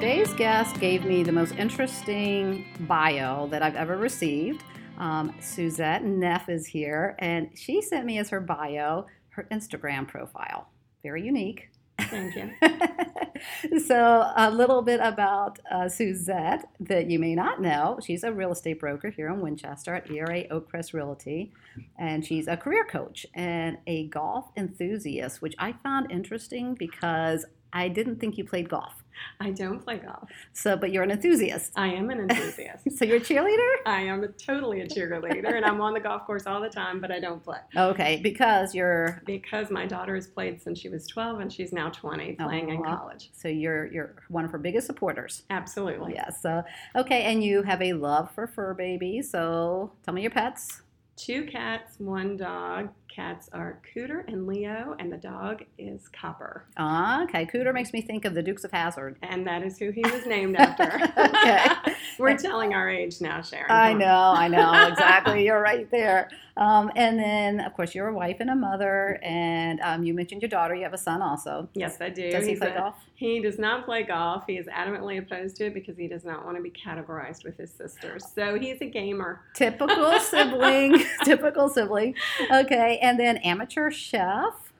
today's guest gave me the most interesting bio that I've ever received. Um, Suzette Neff is here, and she sent me as her bio her Instagram profile. Very unique. Thank you. so, a little bit about uh, Suzette that you may not know. She's a real estate broker here in Winchester at ERA Oakcrest Realty, and she's a career coach and a golf enthusiast, which I found interesting because I didn't think you played golf. I don't play golf. So, but you're an enthusiast. I am an enthusiast. so you're a cheerleader? I am a, totally a cheerleader, and I'm on the golf course all the time, but I don't play. Okay, because you're because my daughter has played since she was 12, and she's now 20, playing oh, in college. So you're you're one of her biggest supporters. Absolutely. Yes. So okay, and you have a love for fur babies. So tell me your pets. Two cats, one dog, cats are Cooter and Leo, and the dog is Copper. Ah, okay. Cooter makes me think of the Dukes of Hazzard, And that is who he was named after. okay. We're telling our age now, Sharon. I know, I know, exactly. You're right there. Um, and then, of course, you're a wife and a mother, and um, you mentioned your daughter. You have a son also. Yes, I do. Does he He's play a, golf? He does not play golf. He is adamantly opposed to it because he does not want to be categorized with his sisters. So he's a gamer. Typical sibling. typical sibling. Okay, and then amateur chef.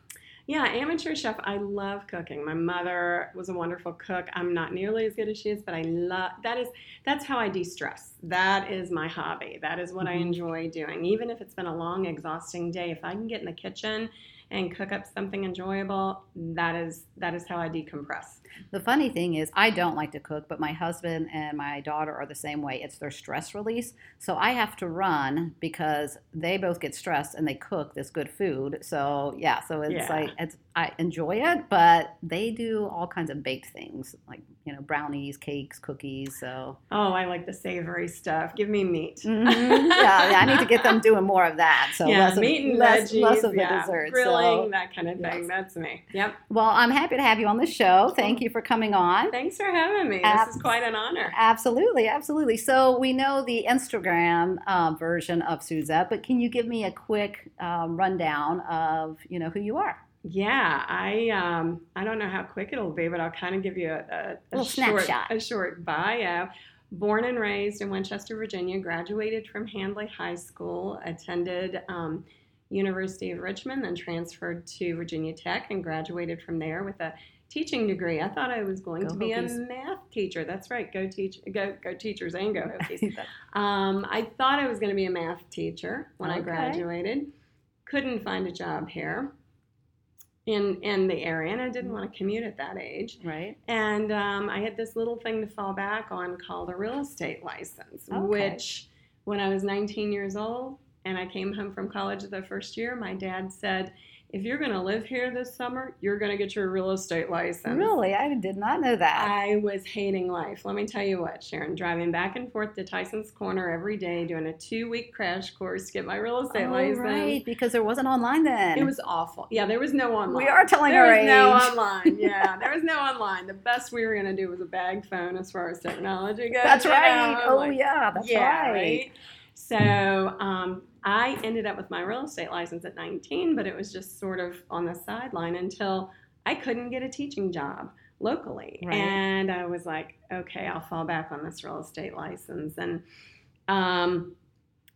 Yeah, amateur chef. I love cooking. My mother was a wonderful cook. I'm not nearly as good as she is, but I love that is that's how I de-stress. That is my hobby. That is what mm-hmm. I enjoy doing. Even if it's been a long, exhausting day, if I can get in the kitchen and cook up something enjoyable, that is that is how I decompress. The funny thing is, I don't like to cook, but my husband and my daughter are the same way. It's their stress release. So I have to run because they both get stressed and they cook this good food. So yeah, so it's yeah. like it's I enjoy it, but they do all kinds of baked things like you know brownies, cakes, cookies. So oh, I like the savory stuff. Give me meat. Mm-hmm. yeah, yeah, I need to get them doing more of that. So yeah, less meat of, and less, veggies, less of the yeah, desserts, grilling, so. that kind of thing. Yes. That's me. Yep. Well, I'm happy to have you on the show. Thank you for coming on. Thanks for having me. Ab- this is quite an honor. Absolutely, absolutely. So we know the Instagram uh, version of Suzette, but can you give me a quick um, rundown of you know who you are? Yeah, I um, I don't know how quick it'll be, but I'll kind of give you a, a, a short snapshot. a short bio. Born and raised in Winchester, Virginia, graduated from Handley High School, attended um, University of Richmond, then transferred to Virginia Tech and graduated from there with a teaching degree. I thought I was going go to be Hokies. a math teacher. That's right. Go teach. Go go teachers and go Hokies. um, I thought I was going to be a math teacher when okay. I graduated. Couldn't find a job here in in the area, and I didn't want to commute at that age. Right. And um, I had this little thing to fall back on called a real estate license, okay. which when I was 19 years old and I came home from college the first year, my dad said if you're going to live here this summer, you're going to get your real estate license. Really? I did not know that. I was hating life. Let me tell you what, Sharon, driving back and forth to Tyson's Corner every day, doing a two week crash course to get my real estate oh, license. right, because there wasn't online then. It was awful. Yeah, there was no online. We are telling there our was no online. Yeah, there was no online. The best we were going to do was a bag phone as far as technology goes. That's right. Know? Oh, like, yeah, that's yeah, right. right? So um, I ended up with my real estate license at 19, but it was just sort of on the sideline until I couldn't get a teaching job locally. Right. And I was like, okay, I'll fall back on this real estate license. And um,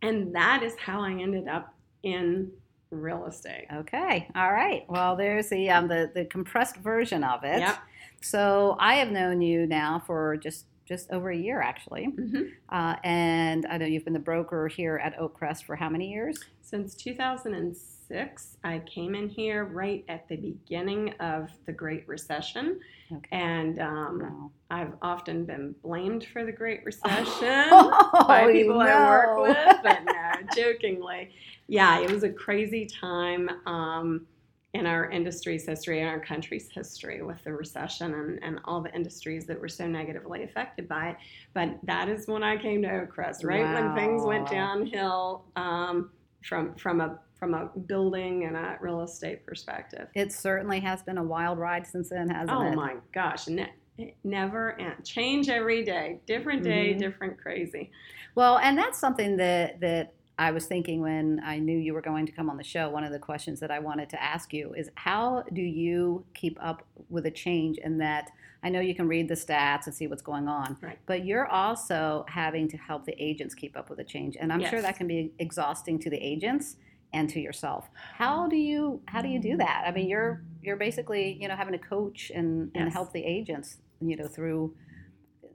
and that is how I ended up in real estate. Okay. All right. Well, there's the um, the, the compressed version of it. Yep. So I have known you now for just just over a year actually. Mm-hmm. Uh, and I know you've been the broker here at Oakcrest for how many years? Since 2006. I came in here right at the beginning of the Great Recession. Okay. And um, Wow. I've often been blamed for the Great Recession Oh, by people I work with, but no, jokingly. Yeah, it was a crazy time. Um, in our industry's history, in our country's history, with the recession and, and all the industries that were so negatively affected by it. But that is when I came to Oakcrest, right when things went downhill um, from from a from a building and a real estate perspective. It certainly has been a wild ride since then, hasn't Oh it? Oh my gosh, ne- never end. Change every day, different day, Mhm. different crazy. Well, and that's something that that I was thinking when I knew you were going to come on the show, one of the questions that I wanted to ask you is how do you keep up with a change in that I know you can read the stats and see what's going on, Right. but you're also having to help the agents keep up with the change. And I'm sure that can be exhausting to the agents and to yourself. How do you how do you do that? I mean, you're you're basically, you know, having to coach and, and help the agents, you know, through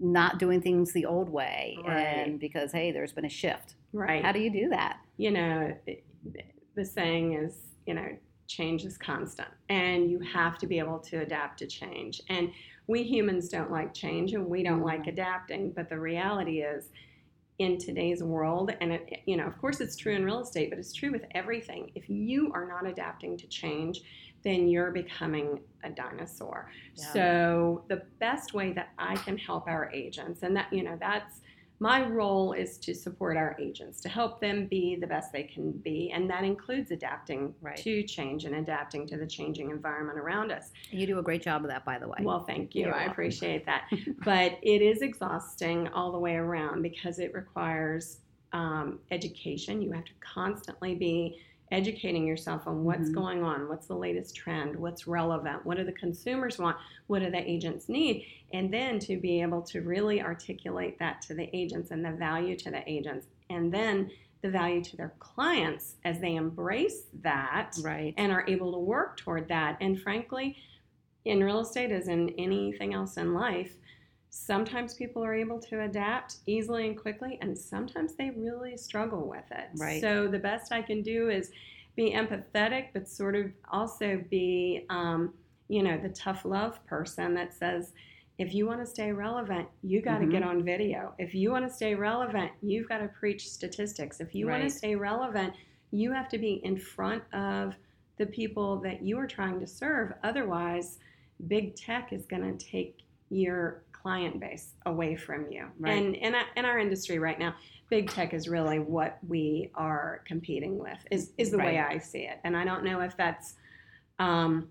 not doing things the old way Right. and because hey, there's been a shift. Right. How do you do that? you know, the saying is, you know, change is constant and you have to be able to adapt to change. And we humans don't like change and we don't like mm-hmm. adapting, but the reality is in today's world and it, you know, of course it's true in real estate, but it's true with everything. If you are not adapting to change, then you're becoming a dinosaur. Yeah. So the best way that I can help our agents and that, you know, that's my role is to support our agents to help them be the best they can be and that includes adapting Right. to change and adapting to the changing environment around us You do a great job of that, by the way. well thank you You're i welcome. appreciate that but it is exhausting all the way around because it requires um, education you have to constantly be educating yourself on what's Mhm. going on what's the latest trend what's relevant what do the consumers want what do the agents need and then to be able to really articulate that to the agents and the value to the agents and then the value to their clients as they embrace that right. and are able to work toward that. And frankly, in real estate, as in anything else in life, sometimes people are able to adapt easily and quickly, and sometimes they really struggle with it. Right. So the best I can do is be empathetic, but sort of also be, um, you know, the tough love person that says, if you want to stay relevant, you got to Mhm. get on video. If you want to stay relevant, you've got to preach statistics. If you want to stay relevant, you have to be in front of the people that you are trying to serve. Otherwise, big tech is going to take your client base away from you. Right. And in, our- in our industry right now, big tech is really what we are competing with. Is is the way I see it. And I don't know if that's um,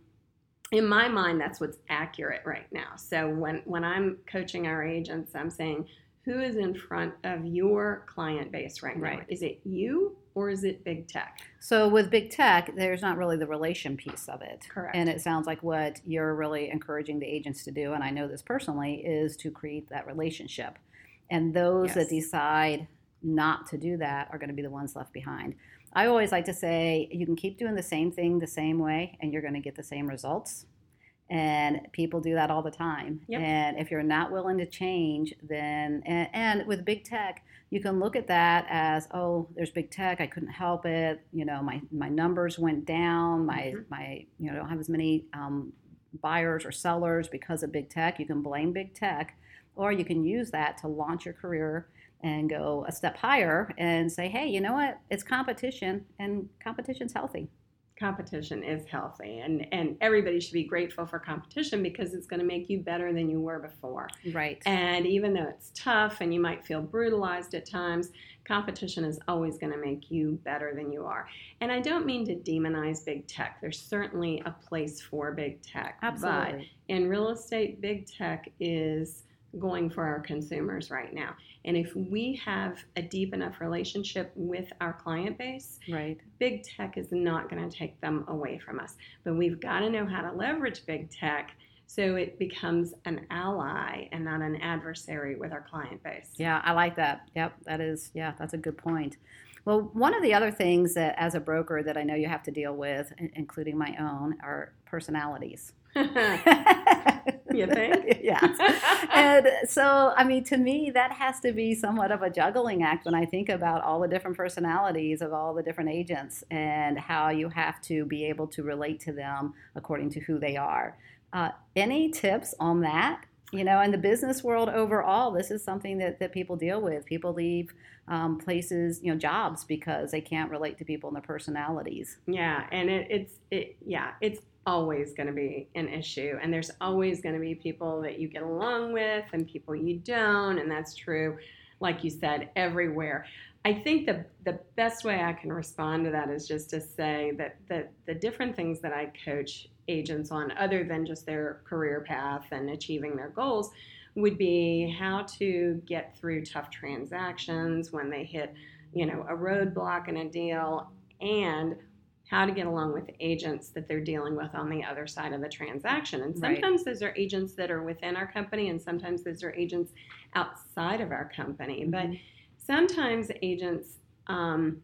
in my mind that's what's accurate right now. So when when I'm coaching our agents, I'm saying who is in front of your client base right now? Right. Is it you or is it big tech? So with big tech, there's not really the relation piece of it. Correct. And it sounds like what you're really encouraging the agents to do, and I know this personally, is to create that relationship. And those that decide not to do that are going to be the ones left behind. I always like to say you can keep doing the same thing the same way, and you're going to get the same results. And people do that all the time. Yep. And if you're not willing to change, then, and, and with big tech, you can look at that as oh there's big tech i couldn't help it you know my my numbers went down my Mhm. my you know I don't have as many um, buyers or sellers because of big tech you can blame big tech or you can use that to launch your career and go a step higher and say hey you know what it's competition and competition's healthy competition is healthy and and everybody should be grateful for competition because it's going to make you better than you were before. right And even though it's tough and you might feel brutalized at times, competition is always going to make you better than you are. And I don't mean to demonize big tech. There's certainly a place for big tech. But absolutely in real estate, big tech is going for our consumers right now. And if we have a deep enough relationship with our client base, right big tech is not going to take them away from us. But we've got to know how to leverage big tech so it becomes an ally and not an adversary with our client base. Yeah, I like that. Yep, that is, yeah, that's a good point. Well, one of the other things that as a broker that I know you have to deal with, including my own, are personalities. You think? yes. And so, I mean, to me, that has to be somewhat of a juggling act when I think about all the different personalities of all the different agents and how you have to be able to relate to them according to who they are. Uh, any tips on that? You know, in the business world overall, this is something that, that people deal with. People leave um, places, you know, jobs because they can't relate to people and their personalities. yeah, and it, it's it yeah, it's always going to be an issue, and there's always going to be people that you get along with and people you don't, and that's true, like you said, everywhere. I think the the best way I can respond to that is just to say that the the different things that I coach agents on, other than just their career path and achieving their goals, would be how to get through tough transactions when they hit you know, a roadblock in a deal and how to get along with agents that they're dealing with on the other side of the transaction. And Right. sometimes those are agents that are within our company, and sometimes those are agents outside of our company. But Mhm. sometimes agents um,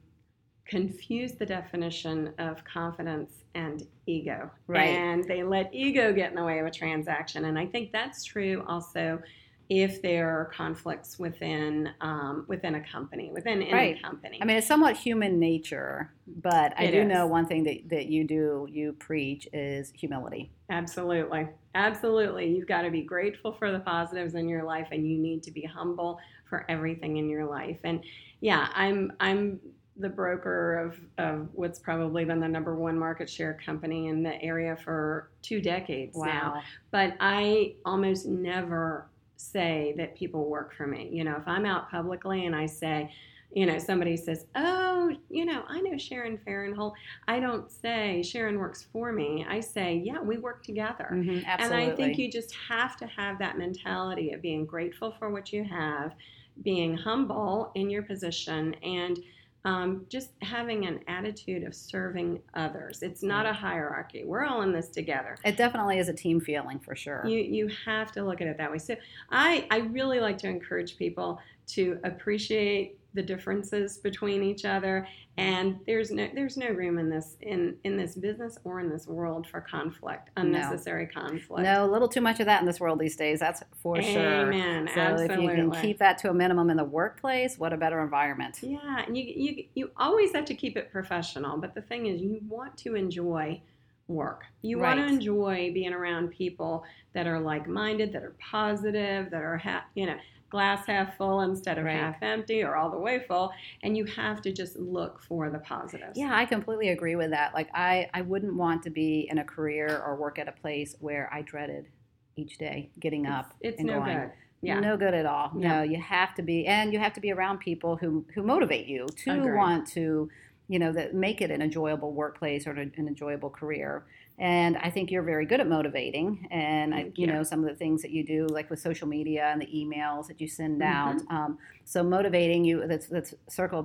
confuse the definition of confidence and ego. Right. And they let ego get in the way of a transaction. And I think that's true also if there are conflicts within um, within a company, within any Right. company. I mean, it's somewhat human nature, but I It do is. know one thing that, that you do, you preach, is humility. Absolutely. Absolutely. You've got to be grateful for the positives in your life and you need to be humble for everything in your life. And yeah, I'm I'm the broker of, of what's probably been the number one market share company in the area for two decades now. But I almost never say that people work for me. You know, if I'm out publicly and I say, you know, somebody says, "Oh, you know, I know Sharon Farrenholt." I don't say Sharon works for me. I say, "Yeah, we work together." Mhm, absolutely. And I think you just have to have that mentality of being grateful for what you have, being humble in your position, and um, just having an attitude of serving others. It's not a hierarchy. We're all in this together. it definitely is a team feeling for sure. You you have to look at it that way. So I I really like to encourage people to appreciate the differences between each other and there's no there's no room in this in in this business or in this world for conflict unnecessary conflict no, a little too much of that in this world these days. That's for sure. Amen. So Absolutely. if you can keep that to a minimum in the workplace, what a better environment. yeah, and you, you you always have to keep it professional, but the thing is, you want to enjoy work. You want to enjoy being around people that are like-minded, that are positive, that are ha- you know glass half full instead of Right. half empty or all the way full, and you have to just look for the positives. Yeah, I completely agree with that. Like I, I wouldn't want to be in a career or work at a place where I dreaded each day getting it's, up it's and no going. good. Yeah. No good at all. Yeah. No, you have to be, and you have to be around people who who motivate you to Agreed. want to, you know, that make it an enjoyable workplace or an, enjoyable career. And I think you're very good at motivating, and I, you know some of the things that you do, like with social media and the emails that you send out. Mm-hmm. Um, so motivating you. Let's let's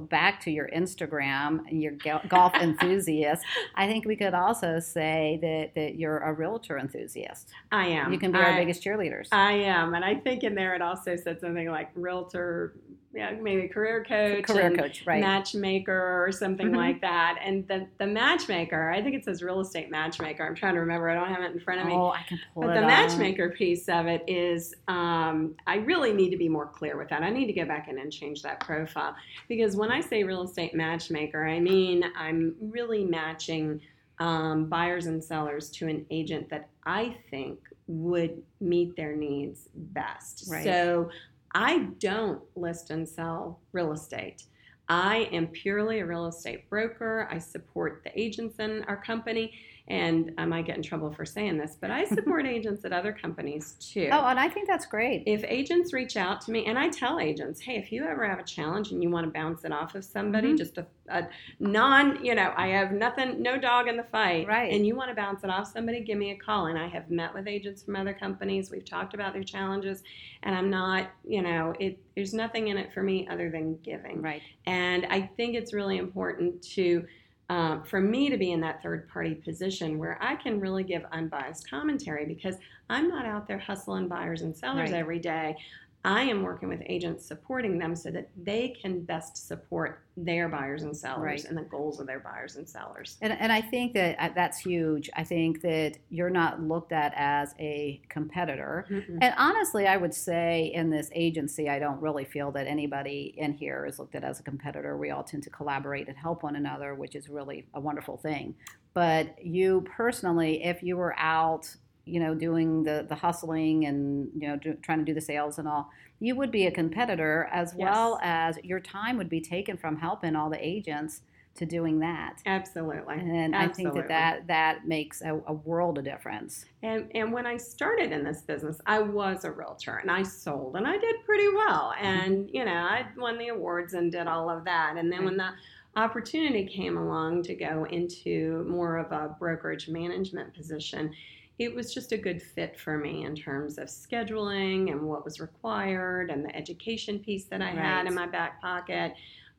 back to your Instagram and your golf enthusiast. I think we could also say that that you're a realtor enthusiast. I am. You can be our biggest cheerleaders. I am, and I think in there it also said something like realtor, yeah, maybe career coach, Career coach, right? matchmaker or something Mhm. like that. And the the matchmaker, I think it says real estate matchmaker. I'm trying to remember. I don't have it in front of me. Oh, I can pull But it the matchmaker piece of it is, um, I really need to be more clear with that. I need to go back in and change that profile because when I say real estate matchmaker, I mean I'm really matching um, buyers and sellers to an agent that I think would meet their needs best. Right. So I don't list and sell real estate. I am purely a real estate broker. I support the agents in our company, and I might get in trouble for saying this, but I support agents at other companies too. Oh, and I think that's great. If agents reach out to me, and I tell agents, hey, if you ever have a challenge and you want to bounce it off of somebody, Mhm. just a, a non, you know, I have nothing, no dog in the fight, Right. and you want to bounce it off somebody, give me a call. And I have met with agents from other companies. We've talked about their challenges, and I'm not, you know, it. There's nothing in it for me other than giving. Right. And I think it's really important to, um, for me to be in that third party position where I can really give unbiased commentary because I'm not out there hustling buyers and sellers Right. every day. I am working with agents supporting them so that they can best support their buyers and sellers Right. and the goals of their buyers and sellers. And, and I think that uh, that's huge. I think that you're not looked at as a competitor. Mm-mm. And honestly, I would say in this agency, I don't really feel that anybody in here is looked at as a competitor. We all tend to collaborate and help one another, which is really a wonderful thing. But you personally, if you were out, you know, doing the, the hustling and, you know, do, trying to do the sales and all, you would be a competitor as Yes. well as your time would be taken from helping all the agents to doing that. Absolutely. And I think that that, that makes a, a world of difference. And, and when I started in this business, I was a realtor and I sold and I did pretty well. Mm-hmm. And, you know, I won the awards and did all of that. And then when the opportunity came along to go into more of a brokerage management position, it was just a good fit for me in terms of scheduling and what was required and the education piece that I had in my back pocket.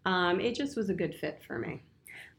um, it just was a good fit for me.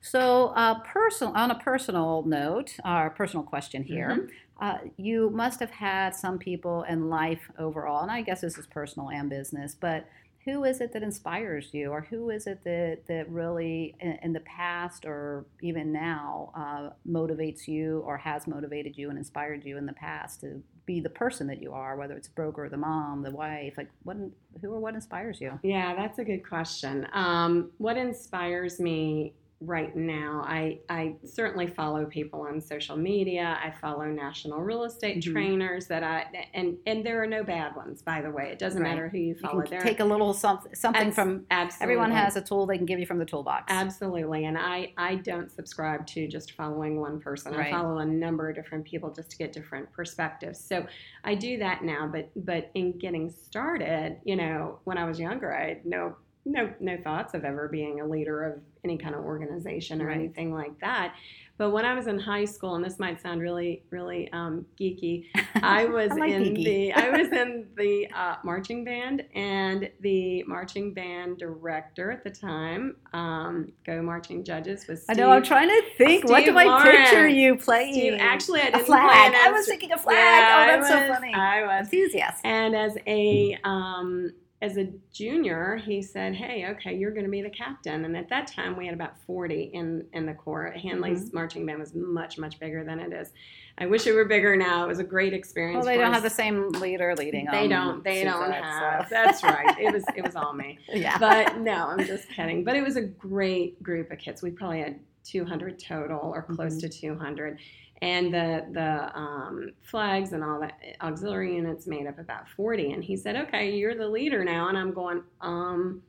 So, uh, personal on a personal note, our personal question here. Mhm. Uh, you must have had some people in life overall, and I guess this is personal and business, but who is it that inspires you, or who is it that, that really in, in the past or even now uh, motivates you or has motivated you and inspired you in the past to be the person that you are, whether it's a broker, the mom, the wife, like what, who or what inspires you? Yeah, that's a good question. Um, what inspires me right now? I, I certainly follow people on social media. I follow national real estate Mhm. trainers that I and and there are no bad ones, by the way. It doesn't Right. matter who you You follow. can There take a little something, something Abs- from absolutely. everyone has a tool they can give you from the toolbox. Absolutely, and I I don't subscribe to just following one person. Right. I follow a number of different people just to get different perspectives. So I do that now, but but in getting started, you know, when I was younger, I had no no no thoughts of ever being a leader of any kind of organization or Right. anything like that. But when I was in high school, and this might sound really really um, geeky, I was like in geeky. the I was in the uh, marching band, and the marching band director at the time, um, Go Marching Judges, was I know. I'm trying to think. what Steve do I picture you playing? Steve, actually, I didn't flag. play an I was thinking a flag. Yeah, oh, I that's so funny. I was. Enthusiast. And as a um, as a junior, he said, "Hey, okay, you're going to be the captain." And at that time, we had about 40 in in the corps. Handley's Mm-hmm. marching band was much much bigger than it is. I wish it were bigger now. It was a great experience. Well, they don't us. have the same leader leading. They don't. They don't have. so- That's right. It was. It was all me. yeah. But no, I'm just kidding. But it was a great group of kids. We probably had 200 total, or close Mhm. to 200, and the the um, flags and all the auxiliary units made up about 40. And he said, "Okay, you're the leader now," and I'm going, um.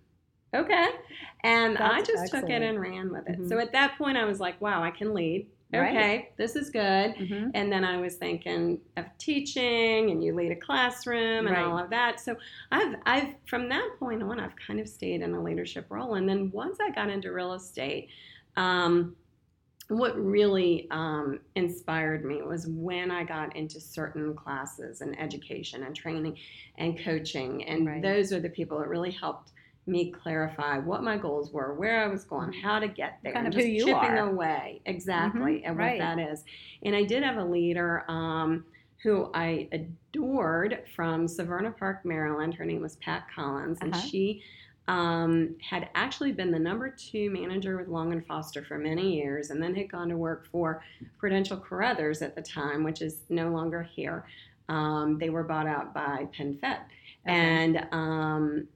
Okay. And I That's just took it and ran with it. Mhm. So at that point, I was like, wow, I can lead. Right. Okay, this is good. Mhm. And then I was thinking of teaching and you lead a classroom and Right. all of that. So I've I've from that point on I've kind of stayed in a leadership role. And then once I got into real estate, um, what really um, inspired me was when I got into certain classes and education and training and coaching. And Right. those are the people that really helped me clarify what my goals were, where I was going, how to get there, Kind and of who just chipping are. away exactly Mhm, at right. what that is. And I did have a leader um, who I adored from Severna Park, Maryland. Her name was Pat Collins, and Uh-huh. she um, had actually been the number two manager with Long and Foster for many years, and then had gone to work for Prudential Carruthers at the time, which is no longer here. Um, they were bought out by PenFed, and um,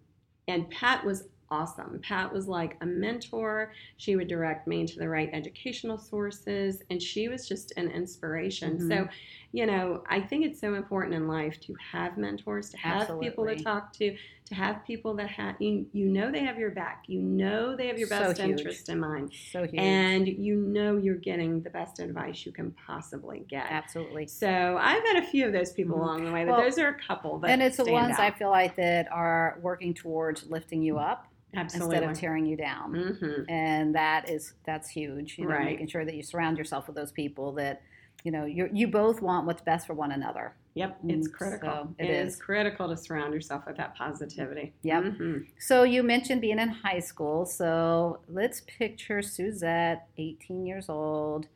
and Pat was awesome. Pat was like a mentor. She would direct me to the right educational sources, and she was just an inspiration. Mhm. So, you know, I think it's so important in life to have mentors, to have people to talk to, to have people that have you, you know they have your back. You know they have your So best huge. interest in mind, so huge. and you know you're getting the best advice you can possibly get. Absolutely. So I've had a few of those people Mhm. along the way, but Well, those are a couple. That and it's the ones I feel like that are working towards lifting you up absolutely instead of tearing you down. hmm and that is that's huge you know Right. making sure that you surround yourself with those people that you know you you both want what's best for one another Yep, it's Mm, critical. so it it is. is. critical to surround yourself with that positivity. Yep. Mhm. so you mentioned being in high school so let's picture suzette 18 years old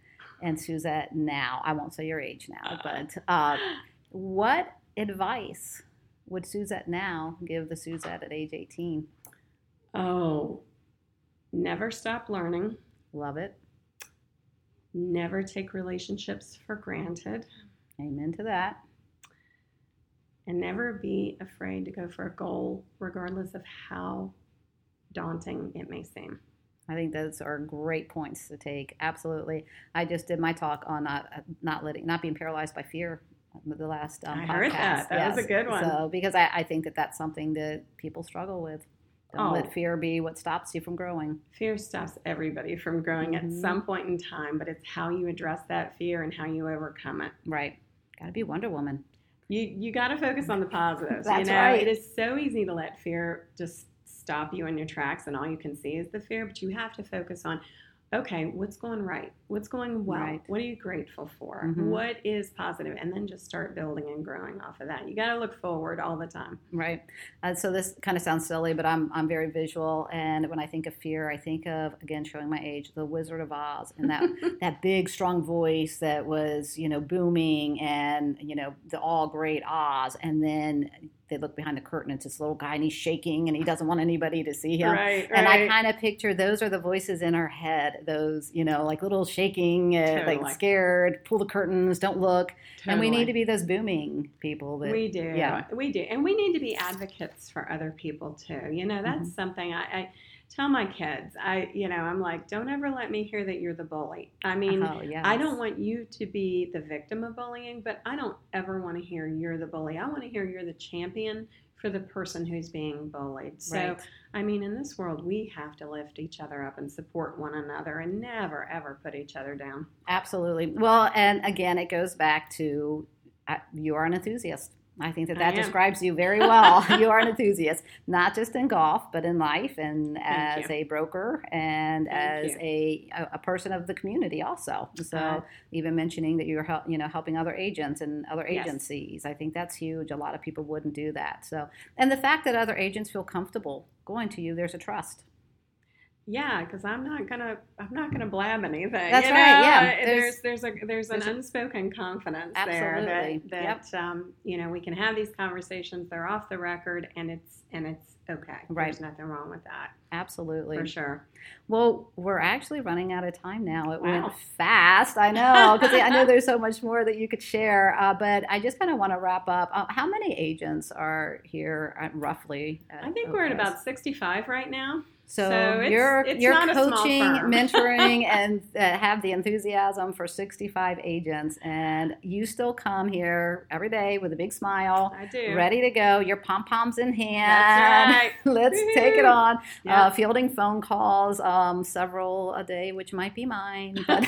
and suzette now i won't say your age now but uh, what advice would suzette now give the suzette at age 18 Oh, never stop learning. love it Never take relationships for granted. amen to that And never be afraid to go for a goal, regardless of how daunting it may seem. I think those are great points to take. Absolutely. I just did my talk on not not letting not being paralyzed by fear. The last um, I podcast. heard that. That was a good one. So because I, I think that that's something that people struggle with. Don't Oh. let fear be what stops you from growing. Fear stops everybody from growing Mhm. at some point in time, but it's how you address that fear and how you overcome it. Right. Got to be Wonder Woman. You you got to focus on the positives. That's you know, right. it is so easy to let fear just stop you in your tracks, and all you can see is the fear. But you have to focus on okay, what's going right? What's going well? Right. What are you grateful for? Mhm. What is positive? And then just start building and growing off of that. You got to look forward all the time. Right. Uh, so this kind of sounds silly, but I'm I'm very visual, and when I think of fear, I think of again showing my age, the Wizard of Oz, and that that big strong voice that was you know booming, and you know the all great Oz, and then they look behind the curtain, it's this little guy, and he's shaking, and he doesn't want anybody to see him. Right, And I kind of picture those are the voices in our head, those, you know, like little shaking, uh, Totally. like scared, pull the curtains, don't look. And we need to be those booming people that we do. yeah. We do. And we need to be advocates for other people too. You know, that's Mm-hmm. something I, I tell my kids. I, you know, I'm like, don't ever let me hear that you're the bully. I mean, oh, yes. I don't want you to be the victim of bullying, but I don't ever want to hear you're the bully. I want to hear you're the champion for the person who's being bullied. So, Right. I mean, in this world, we have to lift each other up and support one another and never, ever put each other down. Absolutely. Well, and again, it goes back to uh, you are an enthusiast. I think that that describes you very well. you are an enthusiast, not just in golf, but in life and Thank as you. a broker and Thank as a, a person of the community also. So Uh, even mentioning that you're help, you know helping other agents and other Yes. agencies, I think that's huge. A lot of people wouldn't do that. So and the fact that other agents feel comfortable going to you, there's a trust. Yeah, because I'm not gonna I'm not gonna blab anything. That's you right, yeah. Uh, There's- there's there's a there's an there's a- unspoken confidence Absolutely, there that that um, you know we can have these conversations. They're off the record, and it's and it's okay. Right. There's nothing wrong with that Absolutely. for sure. Well, we're actually running out of time now. It Wow. went fast. I know, because I know there's so much more that you could share. Uh, but I just kind of want to wrap up. Uh, how many agents are here, uh, roughly? at I think we're at about 65 right now. So, so it's- you're it's you're not a small coaching, mentoring, and uh, have the enthusiasm for 65 agents, and you still come here every day with a big smile, I do. ready to go. Your pom poms in hand. That's right. Let's take it on. Yeah. Uh, fielding phone calls, um, several a day, which might be mine, but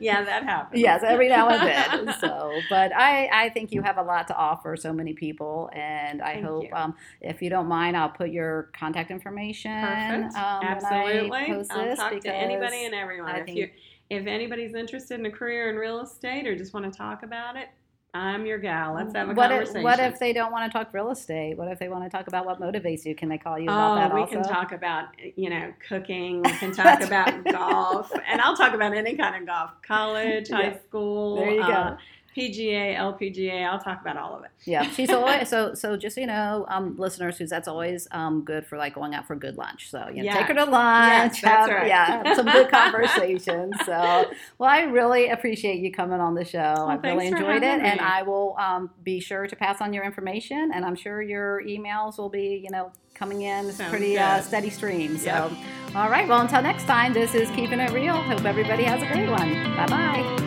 yeah, that happens. yes, every now and then. So, but I, I think you have a lot to offer so many people, and I Thank hope you. um, if you don't mind, I'll put your contact information. Perfect. Um, Absolutely. I'll talk to anybody and everyone. I if you if anybody's interested in a career in real estate or just want to talk about it, I'm your gal. Let's have a what conversation. If, what if they don't want to talk real estate? What if they want to talk about what motivates you? Can they call you about Oh, that we also? can talk about you know cooking. We can talk about golf, and I'll talk about any kind of golf, college, high Yeah. school, There you go. uh, PGA, LPGA. I'll talk about all of it. Yeah, she's always so so. Just so you know, um, listeners, Suzette's always um good for like going out for good lunch. So you know, Yeah. take her to lunch. Yes, that's have, right. Yeah, have some good conversations. So, well, I really appreciate you coming on the show. I've really enjoyed it, having and. I will um, be sure to pass on your information, and I'm sure your emails will be you know coming in Sounds pretty uh, steady stream. So, Yep. all right. Well, until next time, this is keeping it real. Hope everybody has a great one. Bye bye.